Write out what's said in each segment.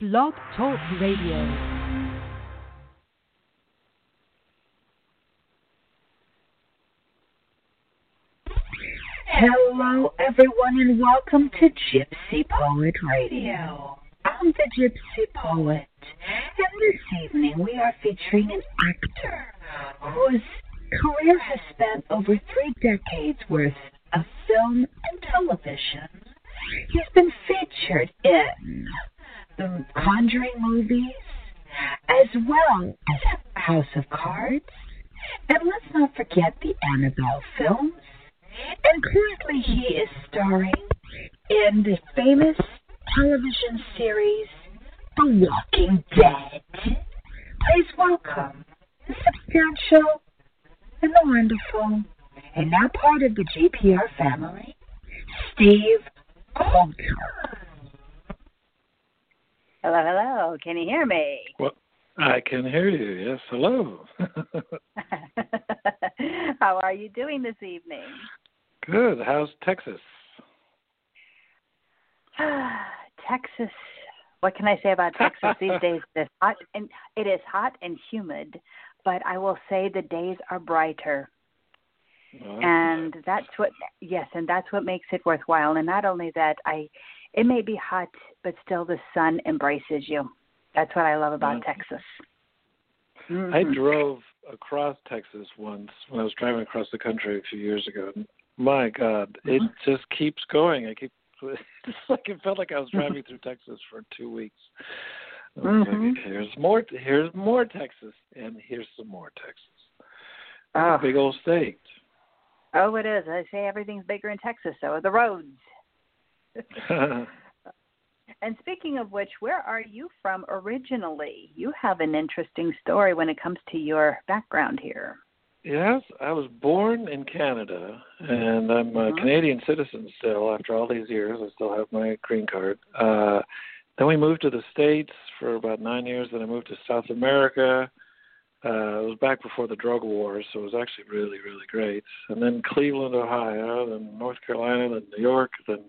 Blog Talk Radio. Hello, everyone, and welcome to Gypsy Poet Radio. I'm the Gypsy Poet, and this evening we are featuring an actor whose career has spent over three decades worth of film and television. He's been featured in the Conjuring movies, as well as House of Cards, and let's not forget the Annabelle films. And currently he is starring in the famous television series The Walking Dead. Please welcome the substantial and the wonderful, and now part of the GPR family, Steve Coulter. Hello, hello. Can you hear me? Well, I can hear you. Yes, hello. How are you doing this evening? Good. How's Texas? Texas. What can I say about Texas these days? It's hot and it is hot and humid, but I will say the days are brighter. Well, and that's what yes, and that's what makes it worthwhile. And not only that, I it may be hot, but still the sun embraces you. That's what I love about Mhm. Texas. I Mhm. drove across Texas once when I was driving across the country a few years ago. My God, it just keeps going. I keep it's like it felt like I was driving through Texas for two weeks. I was like, here's more. Here's more Texas, and here's some more Texas. Oh. Big old state. Oh, it is. I say everything's bigger in Texas. So are the roads. And speaking of which, where are you from originally? You have an interesting story when it comes to your background here. Yes, I was born in Canada, and I'm a Mhm. Canadian citizen still. After all these years, I still have my green card. Uh, then we moved to the states for about nine years. Then I moved to South America. Uh, it was back before the drug war, so it was actually really, really great. And then Cleveland, Ohio, then North Carolina, then New York, then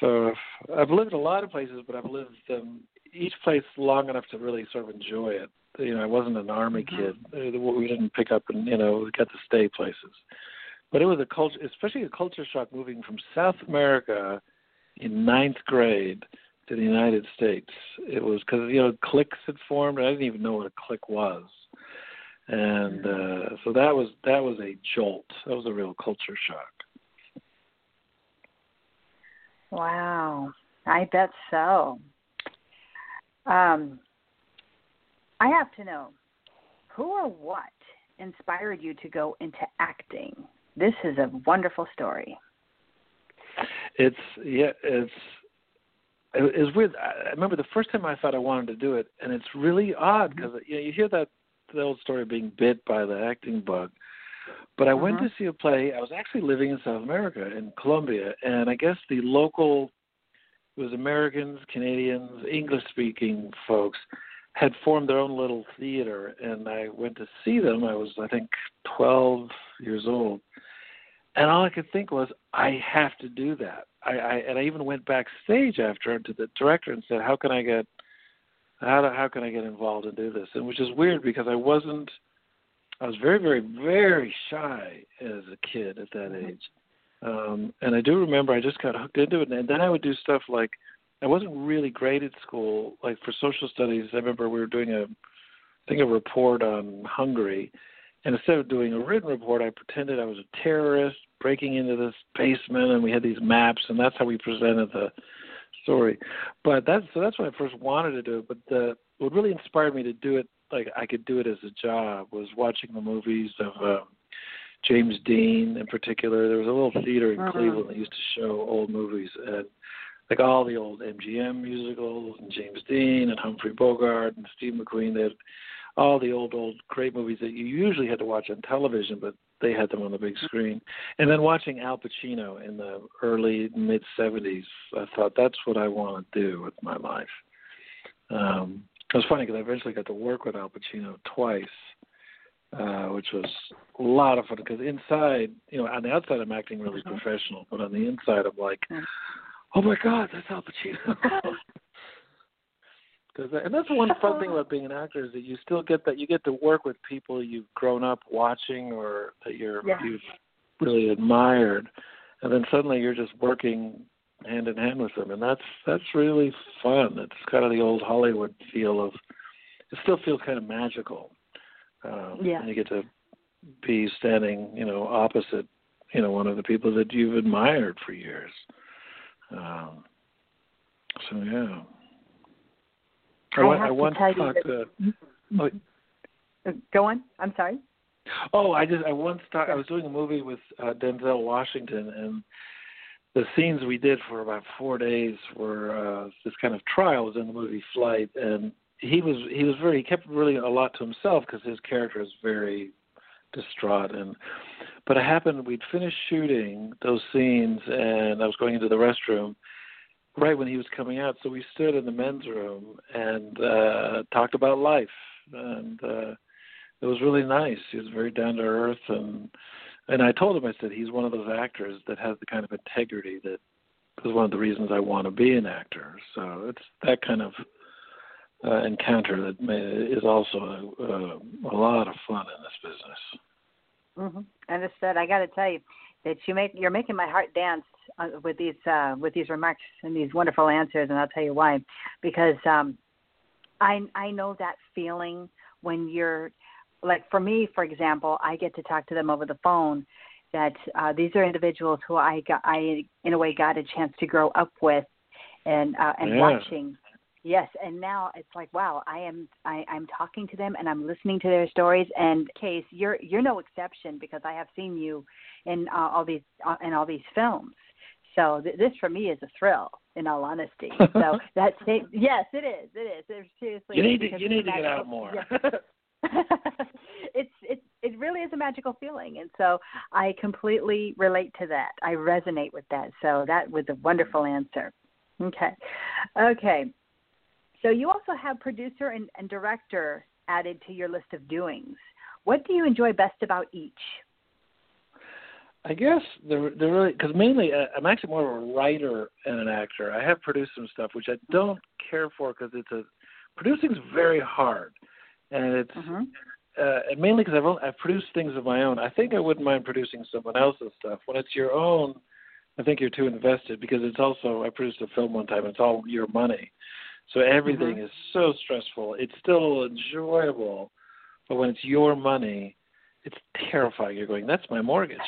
so I've, I've lived a lot of places, but I've lived um, each place long enough to really sort of enjoy it. You know, I wasn't an army kid. Uh, We didn't pick up and you know get to stay places. But it was a culture, especially a culture shock moving from South America in ninth grade to the United States. It was because you know cliques had formed. I didn't even know what a clique was, and uh, so that was that was a jolt. That was a real culture shock. Wow. I bet so. Um, I have to know who or what inspired you to go into acting? This is a wonderful story. It's yeah, it's it's weird. I remember the first time I thought I wanted to do it, and it's really odd because you know you hear that the old story of being bit by the acting bug. But I went Mhm. to see a play. I was actually living in South America in Colombia, and I guess the local it was Americans, Canadians, English speaking folks had formed their own little theater and I went to see them. I was I think 12 years old. And all I could think was I have to do that. I, I and I even went backstage after and to the director and said, "How can I get how do, how can I get involved and do this?" And which is weird because I wasn't I was very very very shy as a kid at that age. Um, and I do remember I just got hooked into it, and then I would do stuff like I wasn't really great at school. Like for social studies, I remember we were doing a, I think a report on Hungary, and instead of doing a written report, I pretended I was a terrorist breaking into this basement, and we had these maps, and that's how we presented the story. But that's so that's when I first wanted to do it. But the what really inspired me to do it, like I could do it as a job, was watching the movies of. Um, James Dean in particular. There was a little theater in Mhm. Cleveland that used to show old movies, and like all the old MGM musicals and James Dean and Humphrey Bogart and Steve McQueen. They had all the old old great movies that you usually had to watch on television, but they had them on the big screen. And then watching Al Pacino in the early mid '70s, I thought that's what I want to do with my life. Um, it was funny because I eventually got to work with Al Pacino twice, uh, which was a lot of fun. Because inside, you know, on the outside I'm acting really professional, but on the inside I'm like, oh my God, that's Al Pacino. Cause, and that's one fun thing about being an actor is that you still get that you get to work with people you've grown up watching or that you're Yeah. you've really admired, and then suddenly you're just working hand in hand with them, and that's that's really fun. It's kind of the old Hollywood feel of it still feels kind of magical. Um, Yeah. and you get to be standing, you know, opposite, you know, one of the people that you've admired for years. Um, so yeah. I, I have I to once tell you that- to. Oh, Uh, Go on. I'm sorry. oh, I just I once talked. I was doing a movie with uh, Denzel Washington, and the scenes we did for about four days were uh, this kind of trial was in the movie Flight, and he was he was very he kept really a lot to himself because his character is very distraught and but it happened we'd finished shooting those scenes and I was going into the restroom right when he was coming out so we stood in the men's room and uh talked about life and uh it was really nice. He was very down to earth and and I told him I said he's one of those actors that has the kind of integrity that is one of the reasons I want to be an actor so it's that kind of uh, encounter that may, is also a, a lot of fun in this business. Mm-hmm. Understood. I said I got to tell you that you make you're making my heart dance uh, with these uh, with these remarks and these wonderful answers, and I'll tell you why. Because um, I I know that feeling when you're like for me, for example, I get to talk to them over the phone. That uh, these are individuals who I got I in a way got a chance to grow up with, and uh, and Yeah. watching Yes, and now it's like, wow, I am I, I'm talking to them and I'm listening to their stories. And case, you're you're no exception because I have seen you in uh, all these uh, in all these films. So th- this for me is a thrill, in all honesty. So that's it. yes, it is. It is. It seriously. You need to you need to get out more. yes. it really is a magical feeling, and so I completely relate to that. I resonate with that. So that was a wonderful answer. Okay, okay. So you also have producer and, and director added to your list of doings. What do you enjoy best about each? I guess they're they're really because mainly uh, I'm actually more of a writer and an actor. I have produced some stuff which I don't care for because it's a producing's very hard, and it's Mm-hmm. Uh, and mainly because I've only, I've produced things of my own. I think I wouldn't mind producing someone else's stuff. When it's your own, I think you're too invested because it's also I produced a film one time. It's all your money, so everything is so stressful. It's still enjoyable, but when it's your money, it's terrifying. You're going, that's my mortgage.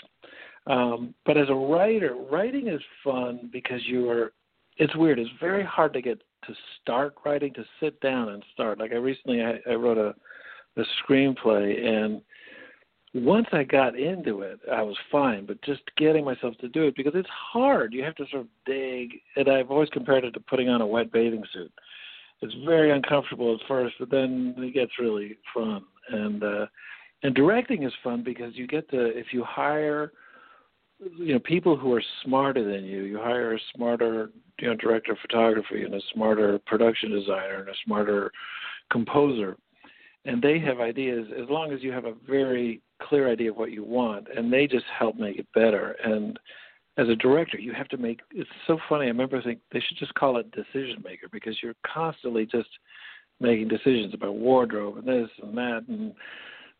Um, but as a writer, writing is fun because you are. It's weird. It's very hard to get to start writing, to sit down and start. Like I recently, I, I wrote a, a screenplay, and once I got into it, I was fine. But just getting myself to do it because it's hard. You have to sort of dig, and I've always compared it to putting on a wet bathing suit. It's very uncomfortable at first, but then it gets really fun. And uh, and directing is fun because you get to if you hire you know people who are smarter than you you hire a smarter you know director of photography and a smarter production designer and a smarter composer and they have ideas as long as you have a very clear idea of what you want and they just help make it better and as a director you have to make it's so funny i remember thinking they should just call it decision maker because you're constantly just making decisions about wardrobe and this and that and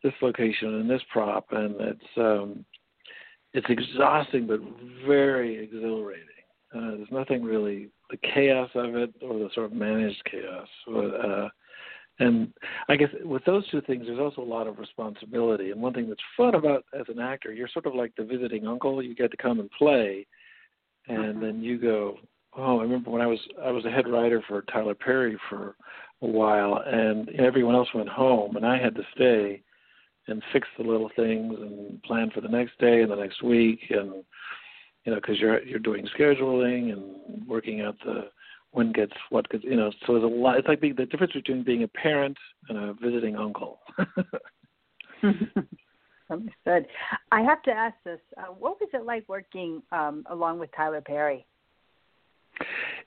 this location and this prop and it's um it's exhausting but very exhilarating. Uh, there's nothing really the chaos of it or the sort of managed chaos. But, uh, and I guess with those two things, there's also a lot of responsibility. And one thing that's fun about as an actor, you're sort of like the visiting uncle. You get to come and play, and mm-hmm. then you go. Oh, I remember when I was I was a head writer for Tyler Perry for a while, and everyone else went home, and I had to stay and fix the little things and plan for the next day and the next week and you know, because you're you're doing scheduling and working out the when gets what gets, you know. So there's a lot. It's like being, the difference between being a parent and a visiting uncle. Understood. I have to ask this: uh, What was it like working um, along with Tyler Perry?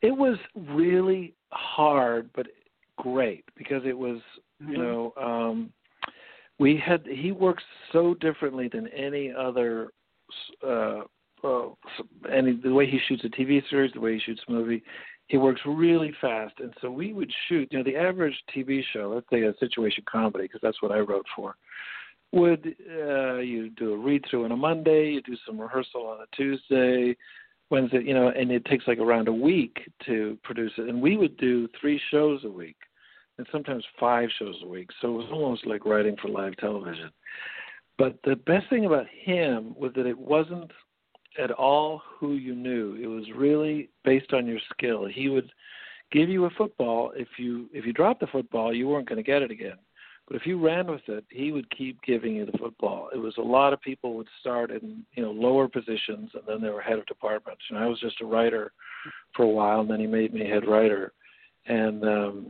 It was really hard, but great because it was, mm-hmm. you know, um, we had he works so differently than any other. Uh, uh, any the way he shoots a TV series, the way he shoots a movie, he works really fast. And so we would shoot. You know, the average TV show, let's say a situation comedy, because that's what I wrote for, would uh, you do a read through on a Monday, you do some rehearsal on a Tuesday, Wednesday, you know, and it takes like around a week to produce it. And we would do three shows a week, and sometimes five shows a week. So it was almost like writing for live television. But the best thing about him was that it wasn't at all who you knew. It was really based on your skill. He would give you a football. If you if you dropped the football, you weren't going to get it again. But if you ran with it, he would keep giving you the football. It was a lot of people would start in you know lower positions, and then they were head of departments. And I was just a writer for a while, and then he made me head writer, and um,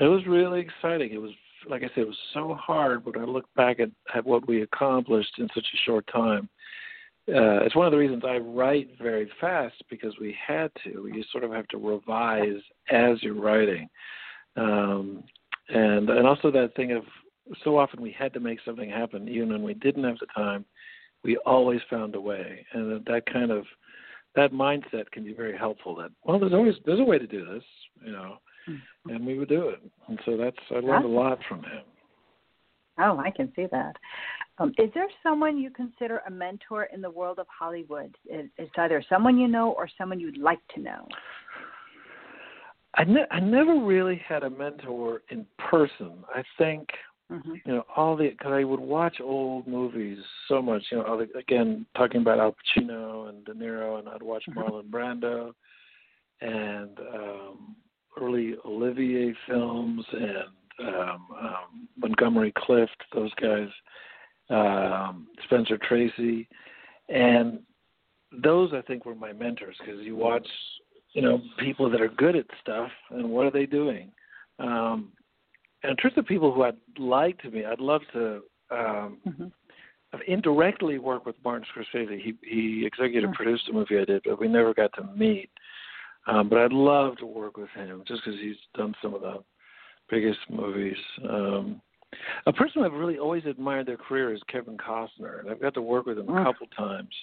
it was really exciting. It was like I said, it was so hard. But I look back at, at what we accomplished in such a short time. Uh, it's one of the reasons I write very fast because we had to. You sort of have to revise as you're writing. Um, and and also that thing of so often we had to make something happen even when we didn't have the time we always found a way and that, that kind of that mindset can be very helpful that well there's always there's a way to do this you know mm-hmm. and we would do it and so that's i learned a lot from him oh i can see that um, is there someone you consider a mentor in the world of hollywood it's either someone you know or someone you'd like to know I, ne- I never really had a mentor in person. I think mm-hmm. you know all the because I would watch old movies so much. You know, again talking about Al Pacino and De Niro, and I'd watch mm-hmm. Marlon Brando and um, early Olivier films and um, um, Montgomery Clift, those guys, um, Spencer Tracy, and those I think were my mentors because you watch you know people that are good at stuff and what are they doing um and in terms of people who i'd like to be i'd love to um mm-hmm. indirectly work with martin scorsese he he executive mm-hmm. produced a movie i did but we never got to meet um but i'd love to work with him just because he's done some of the biggest movies um a person I've really always admired their career is Kevin Costner, and I've got to work with him a couple times.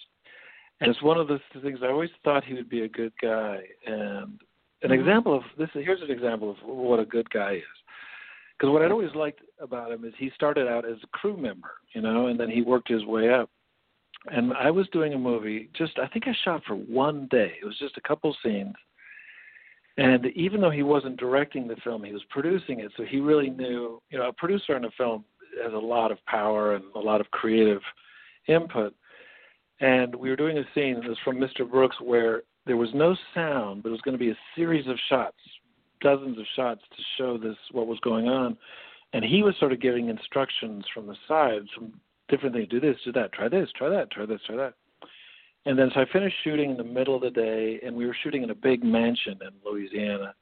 And it's one of the things I always thought he would be a good guy. And an mm-hmm. example of this here's an example of what a good guy is. Because what I'd always liked about him is he started out as a crew member, you know, and then he worked his way up. And I was doing a movie, just I think I shot for one day. It was just a couple scenes. And even though he wasn't directing the film, he was producing it. So he really knew, you know, a producer in a film has a lot of power and a lot of creative input and we were doing a scene. It was from Mr. Brooks where there was no sound, but it was going to be a series of shots, dozens of shots to show this what was going on. And he was sort of giving instructions from the side, some different things: do this, do that, try this, try that, try this, try that. And then so I finished shooting in the middle of the day, and we were shooting in a big mansion in Louisiana.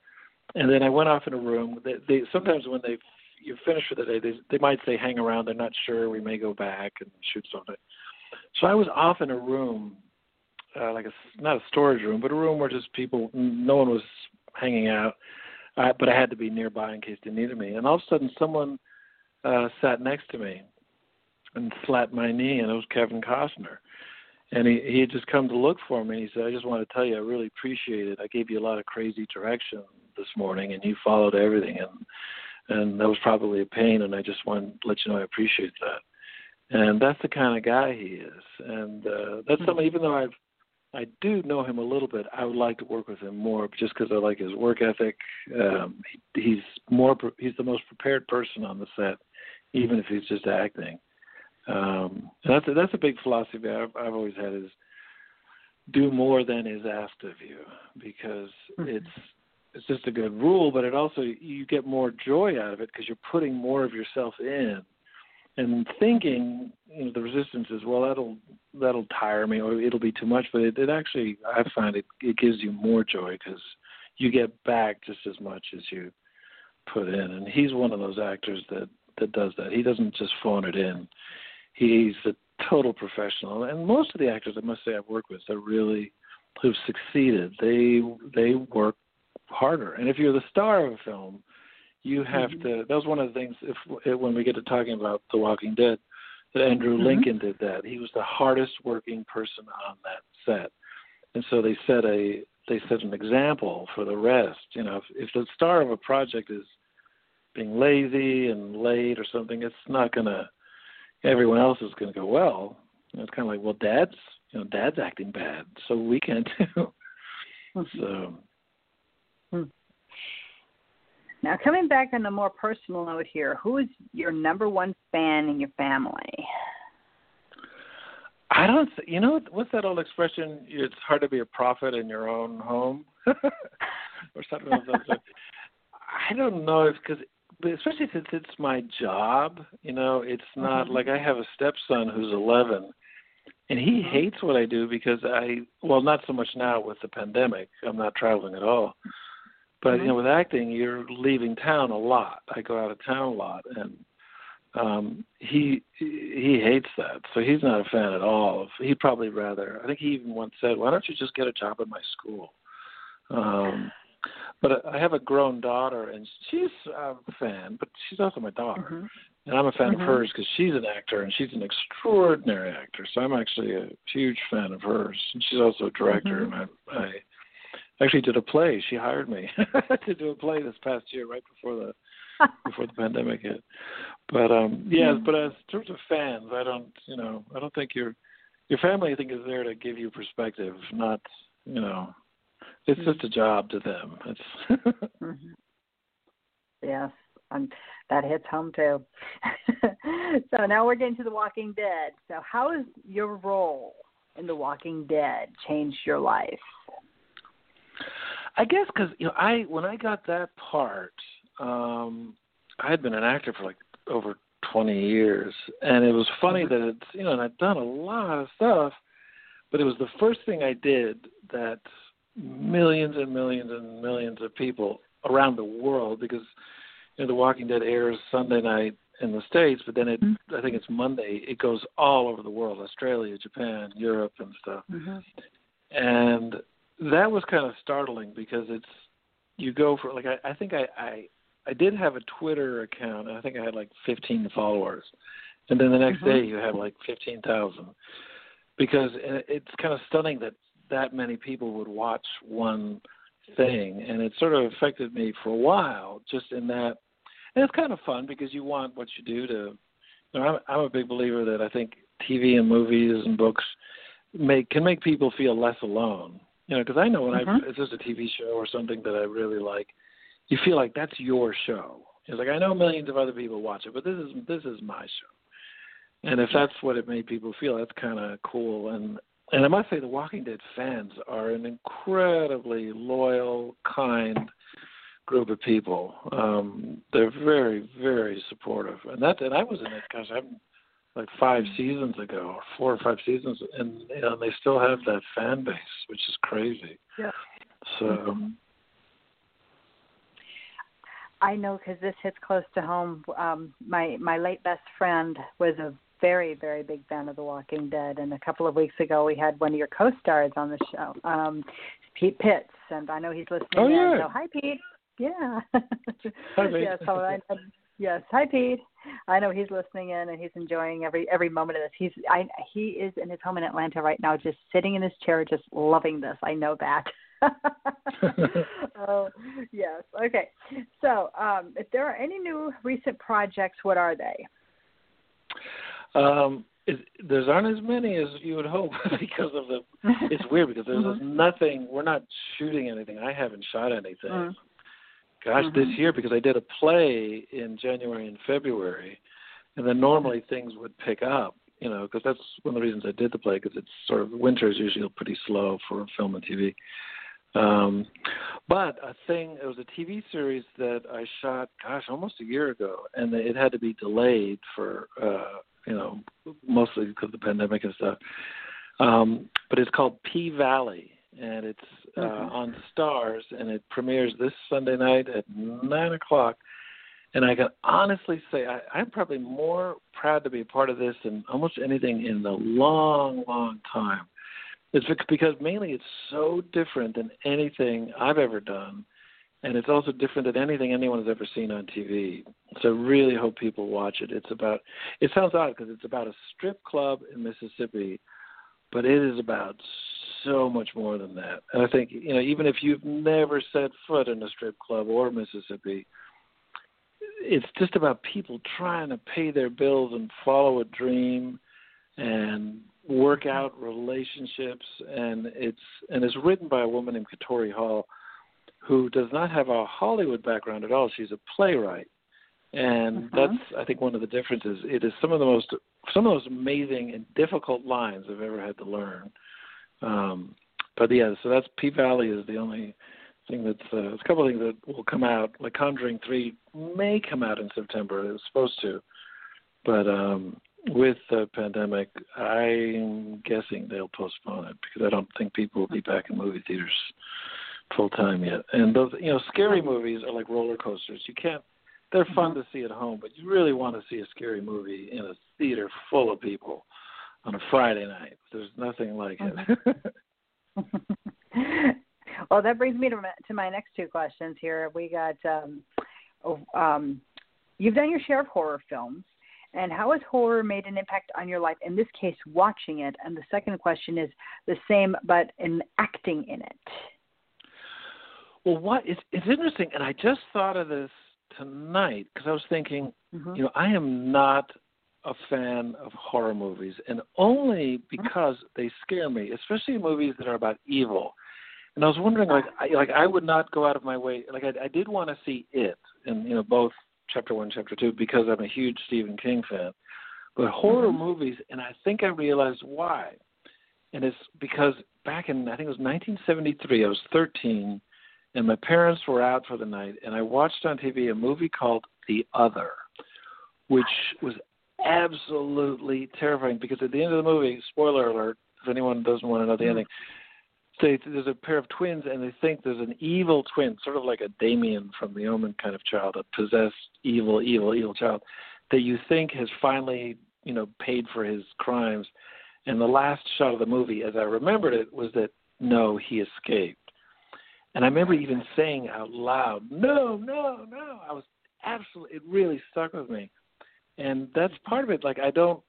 And then I went off in a room. They, they sometimes when they you finish for the day, they they might say hang around. They're not sure. We may go back and shoot something. So I was off in a room, uh, like a not a storage room, but a room where just people, no one was hanging out. Uh, but I had to be nearby in case they needed me. And all of a sudden, someone uh, sat next to me and slapped my knee, and it was Kevin Costner. And he he had just come to look for me. And he said, "I just want to tell you, I really appreciate it. I gave you a lot of crazy direction this morning, and you followed everything, and and that was probably a pain. And I just want to let you know I appreciate that." and that's the kind of guy he is. And uh, that's mm-hmm. something. Even though I've I do know him a little bit, I would like to work with him more, just because I like his work ethic. Um, he, he's more he's the most prepared person on the set, even if he's just acting. Um, that's a, that's a big philosophy I've, I've always had is do more than is asked of you because mm-hmm. it's it's just a good rule, but it also you get more joy out of it because you're putting more of yourself in and thinking you know the resistance is well that'll that'll tire me or it'll be too much but it, it actually i find it it gives you more joy because you get back just as much as you put in. And he's one of those actors that that does that. He doesn't just phone it in he's a total professional and most of the actors i must say i've worked with are really who've succeeded they they work harder and if you're the star of a film you have mm-hmm. to. That was one of the things. If, when we get to talking about The Walking Dead, that Andrew mm-hmm. Lincoln did that. He was the hardest working person on that set, and so they set a they set an example for the rest. You know, if, if the star of a project is being lazy and late or something, it's not gonna. Everyone else is gonna go well. You know, it's kind of like, well, Dad's you know Dad's acting bad, so we can too. Mm-hmm. So. Hmm. Now, coming back on a more personal note here, who is your number one fan in your family? I don't. You know what's that old expression? It's hard to be a prophet in your own home, or something like that. I don't know if because, especially since it's my job. You know, it's not mm-hmm. like I have a stepson who's 11, and he mm-hmm. hates what I do because I. Well, not so much now with the pandemic. I'm not traveling at all. But mm-hmm. you know, with acting, you're leaving town a lot. I go out of town a lot, and um he he hates that. So he's not a fan at all. He'd probably rather. I think he even once said, "Why don't you just get a job at my school?" Um but I have a grown daughter, and she's a fan, but she's also my daughter. Mm-hmm. And I'm a fan mm-hmm. of hers because she's an actor and she's an extraordinary actor. So I'm actually a huge fan of hers. And she's also a director, mm-hmm. and I, I actually did a play. She hired me to do a play this past year, right before the before the pandemic hit. But um yeah, mm-hmm. but as in terms of fans, I don't you know, I don't think your your family I think is there to give you perspective, not you know it's mm-hmm. just a job to them. It's mm-hmm. Yes. And that hits home too. so now we're getting to the Walking Dead. So how has your role in the Walking Dead changed your life? I guess because you know I when I got that part, um, I had been an actor for like over twenty years, and it was funny mm-hmm. that it's you know and I'd done a lot of stuff, but it was the first thing I did that millions and millions and millions of people around the world because you know The Walking Dead airs Sunday night in the states, but then it mm-hmm. I think it's Monday. It goes all over the world: Australia, Japan, Europe, and stuff. Mm-hmm. And that was kind of startling because it's you go for like I, I think I, I I did have a Twitter account and I think I had like 15 followers, and then the next mm-hmm. day you have like 15,000 because it's kind of stunning that that many people would watch one thing and it sort of affected me for a while just in that and it's kind of fun because you want what you do to you know I'm I'm a big believer that I think TV and movies and books make can make people feel less alone you know, because I know when mm-hmm. I it's just a TV show or something that I really like, you feel like that's your show. It's like I know millions of other people watch it, but this is this is my show. And if that's what it made people feel, that's kind of cool. And and I must say, the Walking Dead fans are an incredibly loyal, kind group of people. Um, they're very, very supportive, and that and I was in it. Gosh, I'm like five seasons ago, four or five seasons, and you know they still have that fan base, which is crazy. Yeah. So. Mm-hmm. I know because this hits close to home. Um, my my late best friend was a very very big fan of The Walking Dead, and a couple of weeks ago we had one of your co-stars on the show, um, Pete Pitts, and I know he's listening. Oh yeah. In, so hi Pete. Yeah. Hi, Pete. yeah. So I, Yes. Hi, Pete. I know he's listening in and he's enjoying every every moment of this. He's I he is in his home in Atlanta right now, just sitting in his chair, just loving this. I know that. oh yes. Okay. So, um, if there are any new recent projects, what are they? Um, there's aren't as many as you would hope because of the. It's weird because there's mm-hmm. nothing. We're not shooting anything. I haven't shot anything. Mm-hmm gosh, mm-hmm. this year because I did a play in January and February, and then normally things would pick up, you know, because that's one of the reasons I did the play because it's sort of winter is usually pretty slow for film and TV. Um, but a thing, it was a TV series that I shot, gosh, almost a year ago, and it had to be delayed for, uh, you know, mostly because of the pandemic and stuff. Um, but it's called P Valley, and it's uh, mm-hmm. on Starz, and it premieres this Sunday night at nine o'clock. And I can honestly say I, I'm probably more proud to be a part of this than almost anything in a long, long time. It's because mainly it's so different than anything I've ever done, and it's also different than anything anyone has ever seen on TV. So really hope people watch it. It's about it sounds odd because it's about a strip club in Mississippi, but it is about so much more than that. And I think you know even if you've never set foot in a strip club or Mississippi, it's just about people trying to pay their bills and follow a dream and work out relationships and it's and it's written by a woman named Katori Hall who does not have a Hollywood background at all. She's a playwright. And uh-huh. that's I think one of the differences. It is some of the most some of those amazing and difficult lines I've ever had to learn. Um but yeah, so that's P Valley is the only thing that's uh, there's a couple of things that will come out. Like Conjuring Three may come out in September. It was supposed to, but um, with the pandemic, I'm guessing they'll postpone it because I don't think people will be back in movie theaters full time yet. And those, you know, scary movies are like roller coasters. You can't. They're fun to see at home, but you really want to see a scary movie in a theater full of people on a Friday night. There's nothing like it. well, that brings me to my, to my next two questions here. We got um, oh, um, you've done your share of horror films, and how has horror made an impact on your life? In this case, watching it. And the second question is the same, but in acting in it. Well, what it's it's interesting, and I just thought of this tonight because I was thinking, mm-hmm. you know, I am not a fan of horror movies, and only mm-hmm. because they scare me, especially movies that are about evil. And I was wondering, like, I, like I would not go out of my way. Like, I, I did want to see it, and you know, both chapter one, chapter two, because I'm a huge Stephen King fan. But horror mm-hmm. movies, and I think I realized why. And it's because back in I think it was 1973, I was 13, and my parents were out for the night, and I watched on TV a movie called The Other, which was absolutely terrifying. Because at the end of the movie, spoiler alert, if anyone doesn't want to know the ending, they, there's a pair of twins and they think there's an evil twin, sort of like a Damien from the Omen kind of child, a possessed evil, evil, evil child that you think has finally, you know, paid for his crimes. And the last shot of the movie, as I remembered it, was that no, he escaped. And I remember even saying out loud, "No, no, no!" I was absolutely. It really stuck with me, and that's part of it. Like I don't.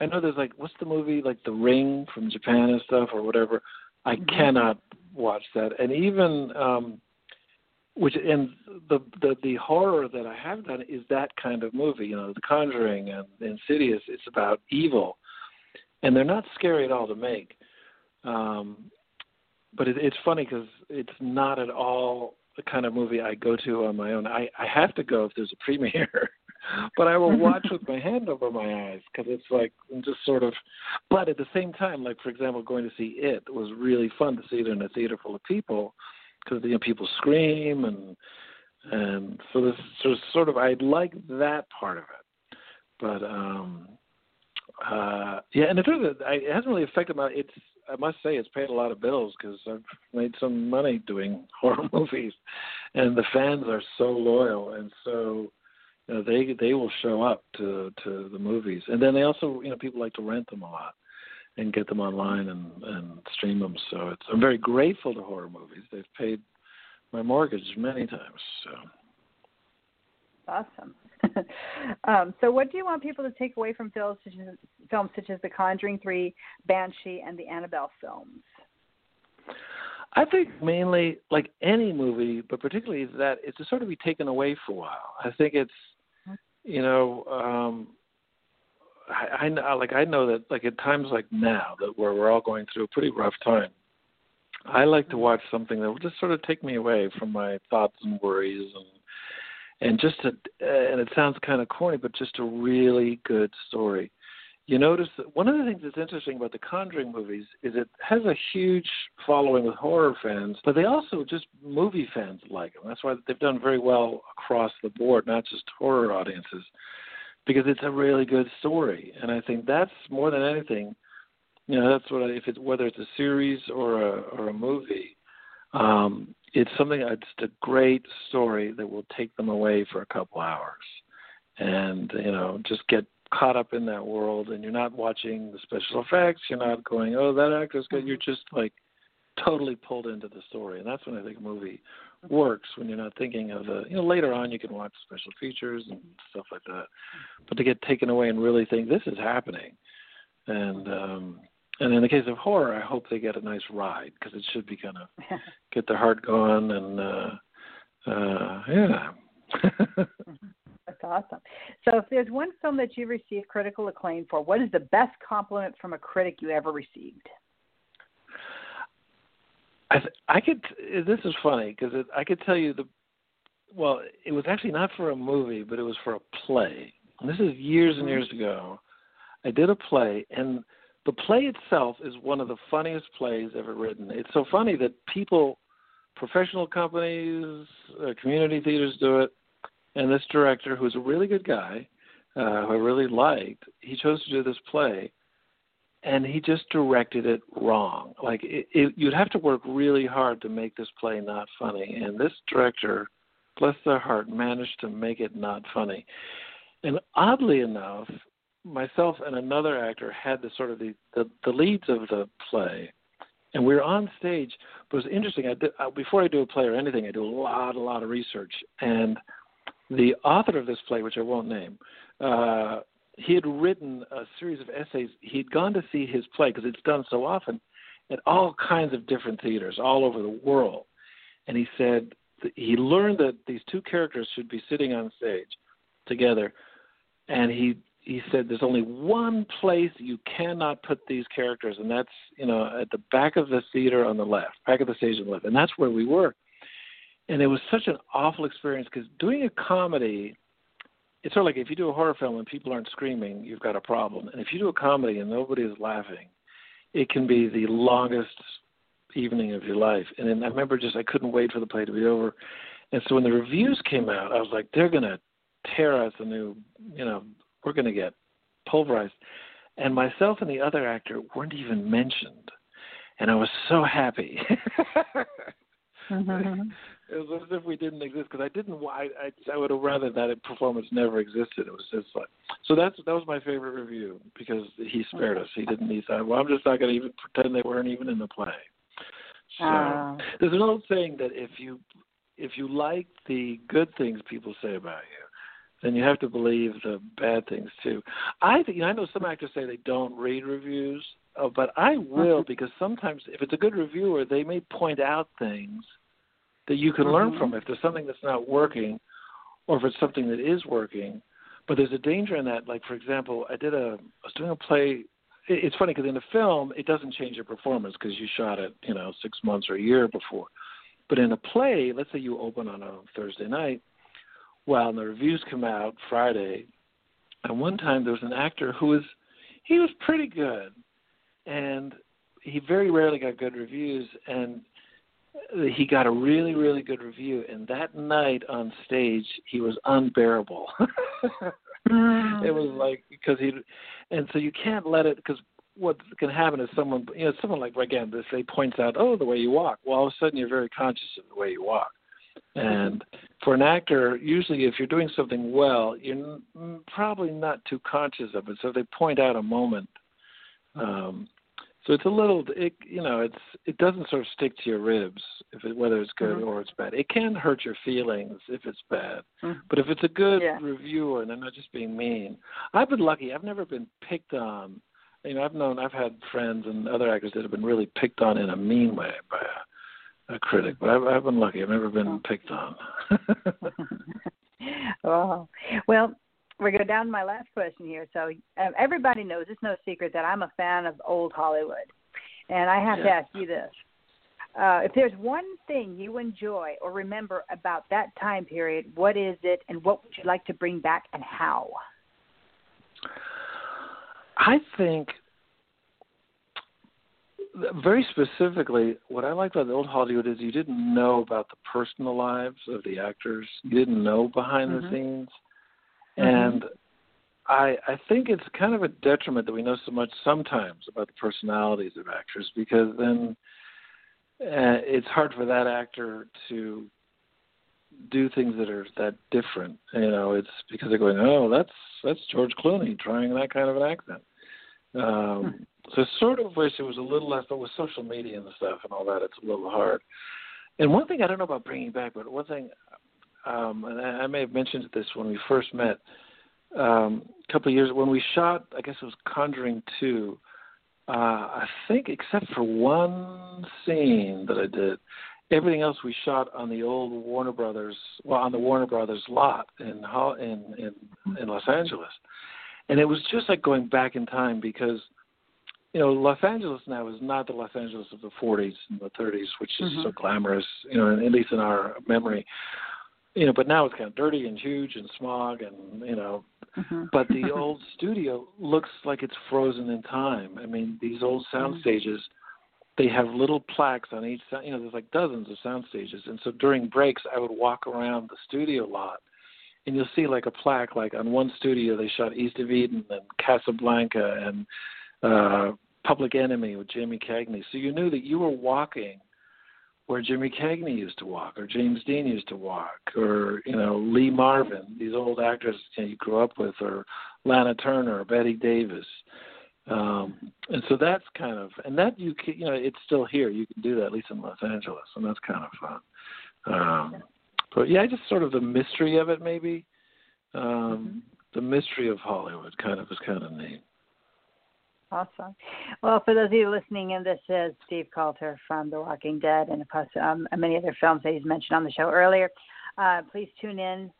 I know there's like what's the movie like The Ring from Japan and stuff or whatever I mm-hmm. cannot watch that. And even um which and the the the horror that I have done is that kind of movie. You know, The Conjuring and Insidious. It's about evil, and they're not scary at all to make. Um, but it, it's funny because it's not at all the kind of movie I go to on my own. I I have to go if there's a premiere. but I will watch with my hand over my eyes because it's like I'm just sort of. But at the same time, like for example, going to see it was really fun to see it in a theater full of people because you know people scream and and so this so sort of I like that part of it, but um uh yeah, and the truth is, it hasn't really affected my. It's I must say it's paid a lot of bills because I've made some money doing horror movies, and the fans are so loyal and so you know, they they will show up to to the movies, and then they also you know people like to rent them a lot and get them online and and stream them. So it's I'm very grateful to horror movies. They've paid my mortgage many times. So awesome. um, so, what do you want people to take away from films such as, films such as The Conjuring Three, Banshee, and the Annabelle films? I think mainly, like any movie, but particularly that it's to sort of be taken away for a while. I think it's you know, um, I, I know, like I know that like at times like now that where we're all going through a pretty rough time, I like to watch something that will just sort of take me away from my thoughts and worries and and just a uh, and it sounds kind of corny, but just a really good story. you notice that one of the things that's interesting about the Conjuring movies is it has a huge following with horror fans, but they also just movie fans like them. That's why they've done very well across the board, not just horror audiences, because it's a really good story. And I think that's more than anything, you know, that's what I, if it's whether it's a series or a or a movie, um, it's something. It's a great story that will take them away for a couple hours, and you know, just get caught up in that world and you're not watching the special effects, you're not going, Oh, that actor's good you're just like totally pulled into the story. And that's when I think a movie works when you're not thinking of the you know, later on you can watch special features and stuff like that. But to get taken away and really think this is happening. And um and in the case of horror, I hope they get a nice ride because it should be kind of get their heart going and uh uh yeah. That's awesome. So, if there's one film that you received critical acclaim for, what is the best compliment from a critic you ever received? I th- I could. This is funny because I could tell you the. Well, it was actually not for a movie, but it was for a play. And this is years and years ago. I did a play, and the play itself is one of the funniest plays ever written. It's so funny that people, professional companies, uh, community theaters do it and this director, who's a really good guy, uh, who I really liked, he chose to do this play, and he just directed it wrong. Like it, it, you'd have to work really hard to make this play not funny, and this director, bless their heart, managed to make it not funny. And oddly enough, myself and another actor had the sort of the the, the leads of the play, and we were on stage. But it was interesting. I did, uh, before I do a play or anything, I do a lot, a lot of research, and the author of this play, which I won't name, uh, he had written a series of essays. He'd gone to see his play because it's done so often at all kinds of different theaters all over the world. And he said he learned that these two characters should be sitting on stage together. And he he said there's only one place you cannot put these characters, and that's you know at the back of the theater on the left, back of the stage on the left, and that's where we were. And it was such an awful experience because doing a comedy it's sort of like if you do a horror film and people aren't screaming you've got a problem. And if you do a comedy and nobody is laughing it can be the longest evening of your life. And then i remember just i couldn't wait for the play to be over. And so when the reviews came out i was like they're going to tear us a new you know we're going to get pulverized and myself and the other actor weren't even mentioned and i was so happy mm-hmm it was as if we didn't exist because I didn't. I I, I would have rather that performance never existed. It was just like so. That's that was my favorite review because he spared us. He didn't. He said, "Well, I'm just not going to even pretend they weren't even in the play." So uh. there's an old saying that if you if you like the good things people say about you, then you have to believe the bad things too. I think you know, I know some actors say they don't read reviews, uh, but I will mm-hmm. because sometimes if it's a good reviewer, they may point out things that you can mm-hmm. learn from if there's something that's not working or if it's something that is working. But there's a danger in that. Like for example, I did a I was doing a play. It's funny because in a film it doesn't change your performance because you shot it you know six months or a year before. But in a play, let's say you open on a Thursday night, well, and the reviews come out Friday. And one time there was an actor who was he was pretty good, and he very rarely got good reviews. And he got a really really good review and that night on stage he was unbearable mm. it was like because he and so you can't let it because what can happen is someone you know someone like again this they points out oh the way you walk well all of a sudden you're very conscious of the way you walk and for an actor usually if you're doing something well you're probably not too conscious of it so they point out a moment um so it's a little, it, you know, it's it doesn't sort of stick to your ribs if it, whether it's good mm-hmm. or it's bad. It can hurt your feelings if it's bad, mm-hmm. but if it's a good yeah. reviewer and they're not just being mean, I've been lucky. I've never been picked on. You know, I've known, I've had friends and other actors that have been really picked on in a mean way by a, a critic, but I've, I've been lucky. I've never been oh. picked on. oh, well, we go down to my last question here. So um, everybody knows it's no secret that I'm a fan of old Hollywood, and I have yeah. to ask you this: uh, if there's one thing you enjoy or remember about that time period, what is it, and what would you like to bring back, and how? I think very specifically, what I like about the old Hollywood is you didn't know about the personal lives of the actors. You didn't know behind mm-hmm. the scenes, mm-hmm. and I I think it's kind of a detriment that we know so much sometimes about the personalities of actors because then uh, it's hard for that actor to do things that are that different. You know, it's because they're going, oh, that's that's George Clooney trying that kind of an accent. Um, hmm. So sort of wish it was a little less, but with social media and stuff and all that, it's a little hard. And one thing I don't know about bringing back, but one thing, um, and I, I may have mentioned this when we first met um, a couple of years when we shot. I guess it was Conjuring Two. Uh, I think except for one scene that I did, everything else we shot on the old Warner Brothers, well, on the Warner Brothers lot in in in, in Los Angeles, and it was just like going back in time because you know, Los Angeles now is not the Los Angeles of the 40s and the 30s, which is mm-hmm. so glamorous, you know, at least in our memory. You know, but now it's kind of dirty and huge and smog and you know, mm-hmm. but the old studio looks like it's frozen in time. I mean, these old sound mm-hmm. stages, they have little plaques on each. You know, there's like dozens of sound stages, and so during breaks, I would walk around the studio lot and you'll see like a plaque like on one studio they shot East of Eden and Casablanca and uh, Public Enemy with Jimmy Cagney. So you knew that you were walking where Jimmy Cagney used to walk, or James Dean used to walk, or you know Lee Marvin, these old actors you, know, you grew up with, or Lana Turner, or Bette Davis. Um, and so that's kind of, and that you can, you know, it's still here. You can do that at least in Los Angeles, and that's kind of fun. Um, but yeah, just sort of the mystery of it, maybe. Um, mm-hmm. The mystery of Hollywood, kind of, is kind of neat. Awesome. Well, for those of you listening in, this is Steve Coulter from The Walking Dead and plus um, many other films that he's mentioned on the show earlier. Uh, please tune in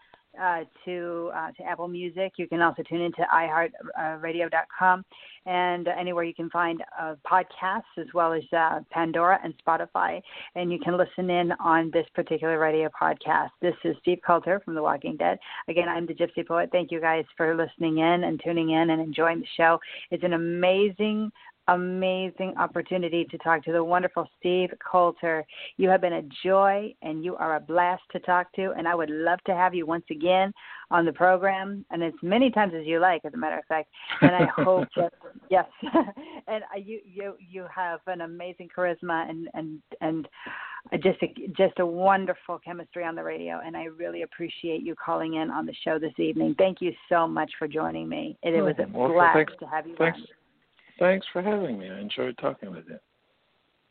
uh, to uh, to Apple Music. You can also tune into iHeartRadio.com and anywhere you can find uh, podcasts as well as uh, Pandora and Spotify. And you can listen in on this particular radio podcast. This is Steve Coulter from The Walking Dead. Again, I'm the Gypsy Poet. Thank you guys for listening in and tuning in and enjoying the show. It's an amazing amazing opportunity to talk to the wonderful Steve Coulter. You have been a joy and you are a blast to talk to, and I would love to have you once again on the program, and as many times as you like, as a matter of fact. And I hope that yes, and uh, you you you have an amazing charisma and and and just a, just a wonderful chemistry on the radio, and I really appreciate you calling in on the show this evening. Thank you so much for joining me. It, it was a well, blast thanks, to have you. Thanks. On. Thanks for having me. I enjoyed talking with you.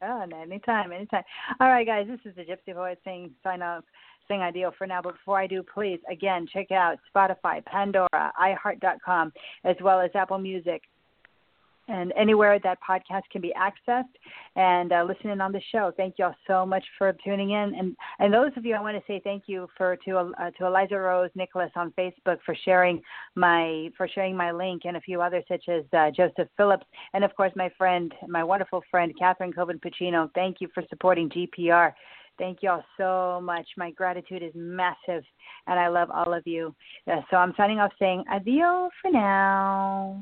Oh, anytime, anytime. All right, guys, this is the Gypsy Voice saying sign off, saying ideal for now. But before I do, please, again, check out Spotify, Pandora, iHeart.com, as well as Apple Music, and anywhere that podcast can be accessed and uh, listening on the show. Thank you all so much for tuning in. And and those of you, I want to say thank you for to uh, to Eliza Rose Nicholas on Facebook for sharing my for sharing my link and a few others such as uh, Joseph Phillips and of course my friend, my wonderful friend Catherine Coven Pacino. Thank you for supporting GPR. Thank you all so much. My gratitude is massive, and I love all of you. Uh, so I'm signing off saying adios for now.